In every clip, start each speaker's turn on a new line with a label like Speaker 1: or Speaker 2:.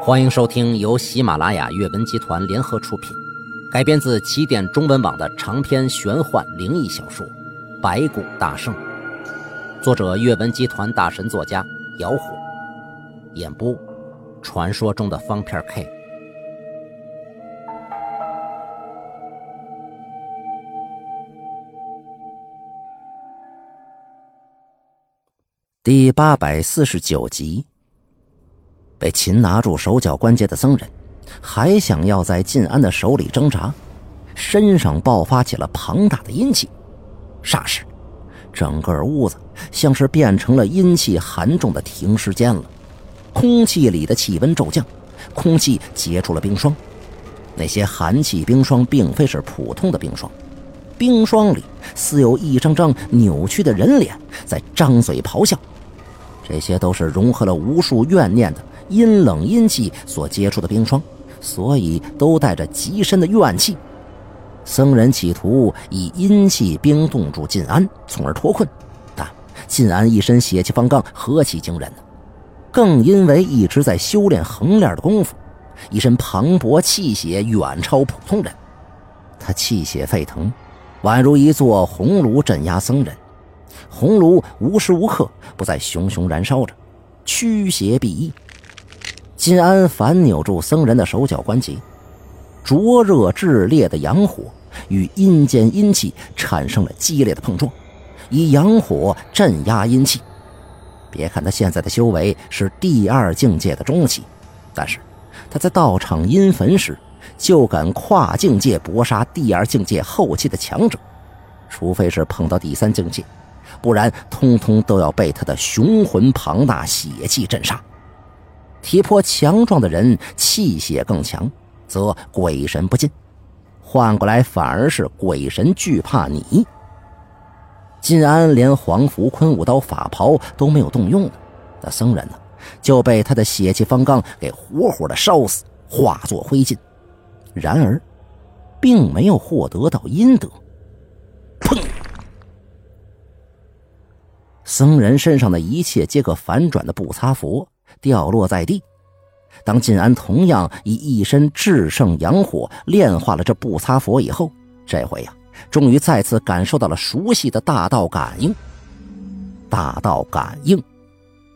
Speaker 1: 欢迎收听由喜马拉雅阅文集团联合出品，改编自起点中文网的长篇玄幻灵异小说《白骨大圣》，作者阅文集团大神作家姚虎，演播传说中的方片 K。第八百四十九集。被擒拿住手脚关节的僧人，还想要在晋安的手里挣扎，身上爆发起了庞大的阴气。霎时，整个屋子像是变成了阴气寒重的停尸间了。空气里的气温骤降，空气结出了冰霜。那些寒气冰霜并非是普通的冰霜，冰霜里似有一张张扭曲的人脸在张嘴咆哮。这些都是融合了无数怨念的。阴冷阴气所接触的冰霜，所以都带着极深的怨气。僧人企图以阴气冰冻住晋安，从而脱困，但晋安一身血气方刚，何其惊人呢？更因为一直在修炼横练的功夫，一身磅礴气血远超普通人。他气血沸腾，宛如一座红炉镇压僧人。红炉无时无刻不在熊熊燃烧着，驱邪避疫。金安反扭住僧人的手脚关节，灼热炽烈的阳火与阴间阴气产生了激烈的碰撞，以阳火镇压阴气。别看他现在的修为是第二境界的中期，但是他在道场阴坟时就敢跨境界搏杀第二境界后期的强者，除非是碰到第三境界，不然通通都要被他的雄浑庞大血气震杀。体魄强壮的人气血更强，则鬼神不进；换过来，反而是鬼神惧怕你。晋安连黄符坤武刀法袍都没有动用，那僧人呢，就被他的血气方刚给活活的烧死，化作灰烬。然而，并没有获得到阴德。砰！僧人身上的一切皆可反转的不擦佛。掉落在地。当晋安同样以一身至圣阳火炼化了这不擦佛以后，这回呀，终于再次感受到了熟悉的大道感应。大道感应，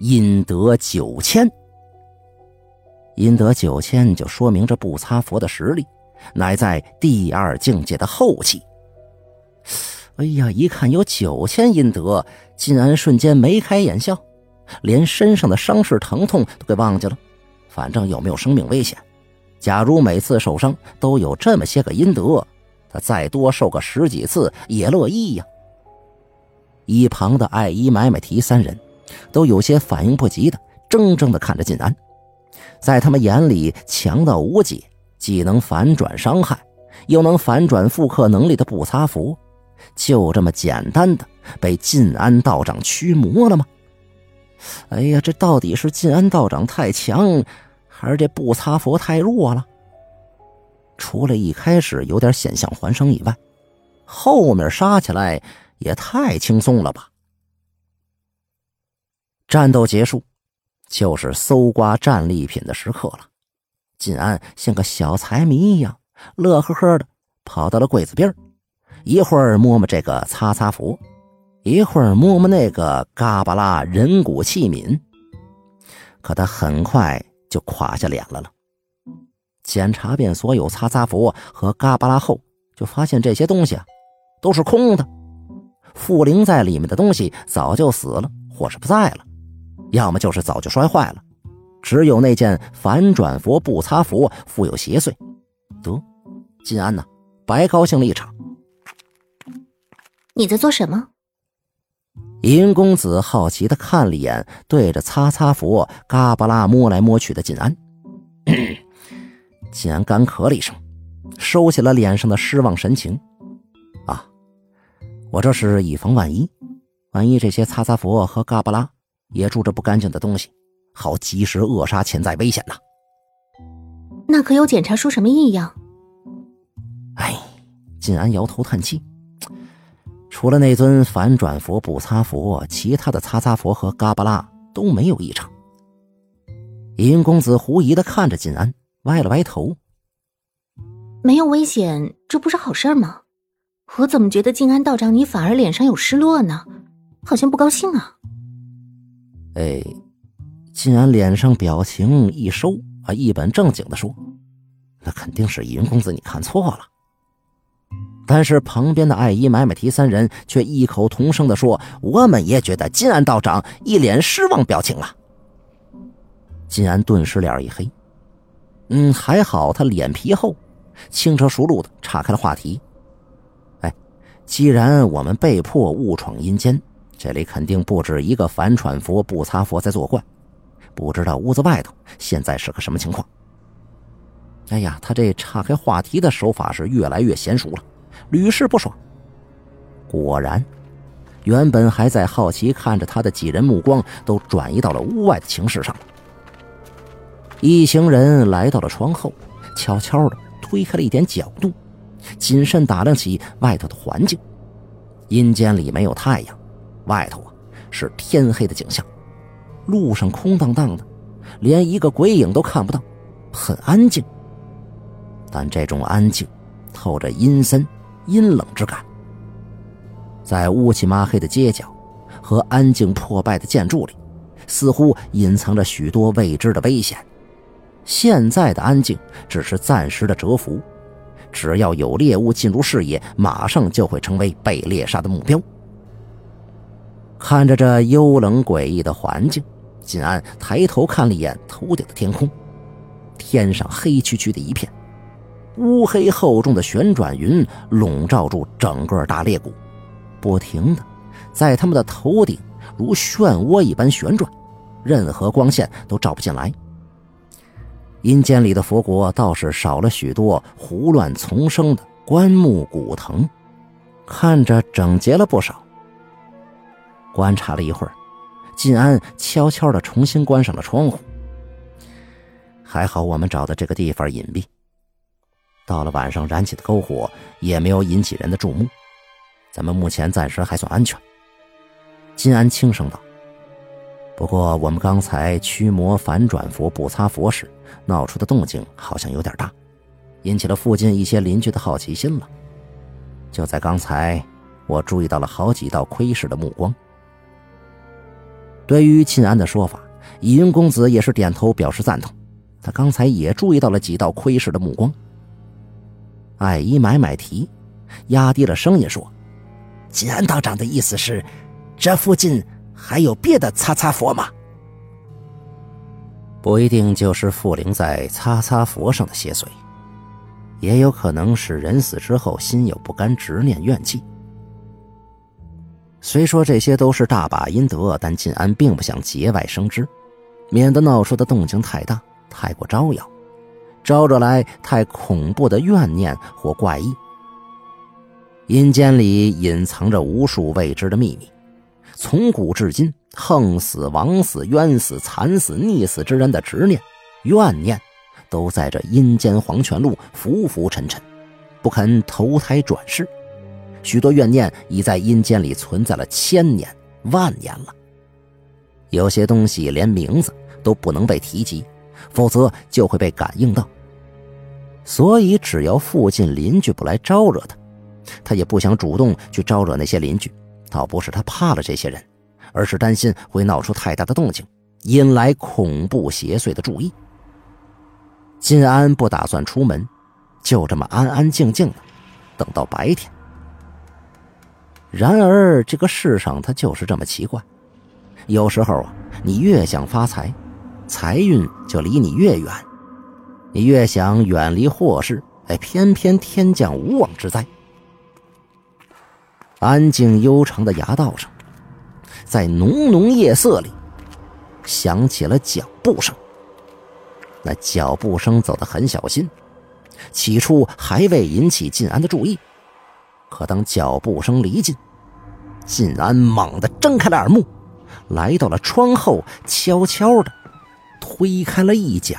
Speaker 1: 阴德九千。阴德九千，就说明这不擦佛的实力乃在第二境界的后期。哎呀，一看有九千阴德，晋安瞬间眉开眼笑。连身上的伤势疼痛都给忘记了，反正有没有生命危险？假如每次受伤都有这么些个阴德，他再多受个十几次也乐意呀。一旁的艾依、买买提三人，都有些反应不及的，怔怔的看着晋安。在他们眼里，强到无解，既能反转伤害，又能反转复刻能力的不擦符，就这么简单的被晋安道长驱魔了吗？哎呀，这到底是晋安道长太强，还是这不擦佛太弱了？除了一开始有点险象环生以外，后面杀起来也太轻松了吧？战斗结束，就是搜刮战利品的时刻了。晋安像个小财迷一样，乐呵呵的跑到了柜子边一会儿摸摸这个擦擦佛。一会儿摸摸那个嘎巴拉人骨器皿，可他很快就垮下脸来了。检查遍所有擦擦佛和嘎巴拉后，就发现这些东西啊都是空的，附灵在里面的东西早就死了，或是不在了，要么就是早就摔坏了。只有那件反转佛不擦佛富有邪祟。得，金安呐，白高兴了一场。
Speaker 2: 你在做什么？
Speaker 1: 银公子好奇的看了一眼，对着擦擦佛嘎巴拉摸来摸去的晋安，晋安干咳了一声，收起了脸上的失望神情。啊，我这是以防万一，万一这些擦擦佛和嘎巴拉也住着不干净的东西，好及时扼杀潜在危险呐。
Speaker 2: 那可有检查出什么异样？
Speaker 1: 哎，晋安摇头叹气。除了那尊反转佛不擦佛，其他的擦擦佛和嘎巴拉都没有异常。尹公子狐疑的看着晋安，歪了歪头。
Speaker 2: 没有危险，这不是好事吗？我怎么觉得晋安道长你反而脸上有失落呢？好像不高兴啊。
Speaker 1: 哎，晋安脸上表情一收啊，一本正经的说：“那肯定是尹公子你看错了。”但是旁边的艾依、买买提三人却异口同声的说：“我们也觉得金安道长一脸失望表情啊。”金安顿时脸一黑，嗯，还好他脸皮厚，轻车熟路的岔开了话题。哎，既然我们被迫误闯阴间，这里肯定不止一个反喘佛、不擦佛在作怪，不知道屋子外头现在是个什么情况。哎呀，他这岔开话题的手法是越来越娴熟了，屡试不爽。果然，原本还在好奇看着他的几人目光都转移到了屋外的情势上。一行人来到了窗后，悄悄的推开了一点角度，谨慎打量起外头的环境。阴间里没有太阳，外头啊是天黑的景象，路上空荡荡的，连一个鬼影都看不到，很安静。但这种安静，透着阴森、阴冷之感。在乌漆麻黑的街角和安静破败的建筑里，似乎隐藏着许多未知的危险。现在的安静只是暂时的蛰伏，只要有猎物进入视野，马上就会成为被猎杀的目标。看着这幽冷诡异的环境，金安抬头看了一眼头顶的天空，天上黑黢黢的一片，乌黑厚重的旋转云笼罩住整个大裂谷，不停的在他们的头顶如漩涡一般旋转，任何光线都照不进来。阴间里的佛国倒是少了许多胡乱丛生的棺木古藤，看着整洁了不少。观察了一会儿，晋安悄悄地重新关上了窗户。还好我们找的这个地方隐蔽，到了晚上燃起的篝火也没有引起人的注目，咱们目前暂时还算安全。金安轻声道。不过，我们刚才驱魔反转佛补擦佛时闹出的动静好像有点大，引起了附近一些邻居的好奇心了。就在刚才，我注意到了好几道窥视的目光。对于秦安的说法，尹公子也是点头表示赞同。他刚才也注意到了几道窥视的目光。艾依买买提，压低了声音说：“金安道长的意思是，这附近……”还有别的擦擦佛吗？不一定就是附灵在擦擦佛上的邪祟，也有可能是人死之后心有不甘、执念怨气。虽说这些都是大把阴德，但晋安并不想节外生枝，免得闹出的动静太大，太过招摇，招惹来太恐怖的怨念或怪异。阴间里隐藏着无数未知的秘密。从古至今，横死、枉死、冤死、惨死、溺死之人的执念、怨念，都在这阴间黄泉路浮浮沉沉，不肯投胎转世。许多怨念已在阴间里存在了千年、万年了。有些东西连名字都不能被提及，否则就会被感应到。所以，只要附近邻居不来招惹他，他也不想主动去招惹那些邻居。倒不是他怕了这些人，而是担心会闹出太大的动静，引来恐怖邪祟的注意。金安不打算出门，就这么安安静静的等到白天。然而这个世上它就是这么奇怪，有时候啊，你越想发财，财运就离你越远；你越想远离祸事，哎，偏偏天降无妄之灾。安静悠长的崖道上，在浓浓夜色里，响起了脚步声。那脚步声走得很小心，起初还未引起晋安的注意。可当脚步声离近，晋安猛地睁开了耳目，来到了窗后，悄悄的推开了一角。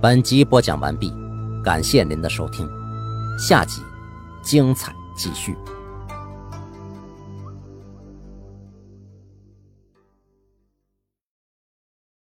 Speaker 1: 本集播讲完毕。感谢您的收听，下集精彩继续。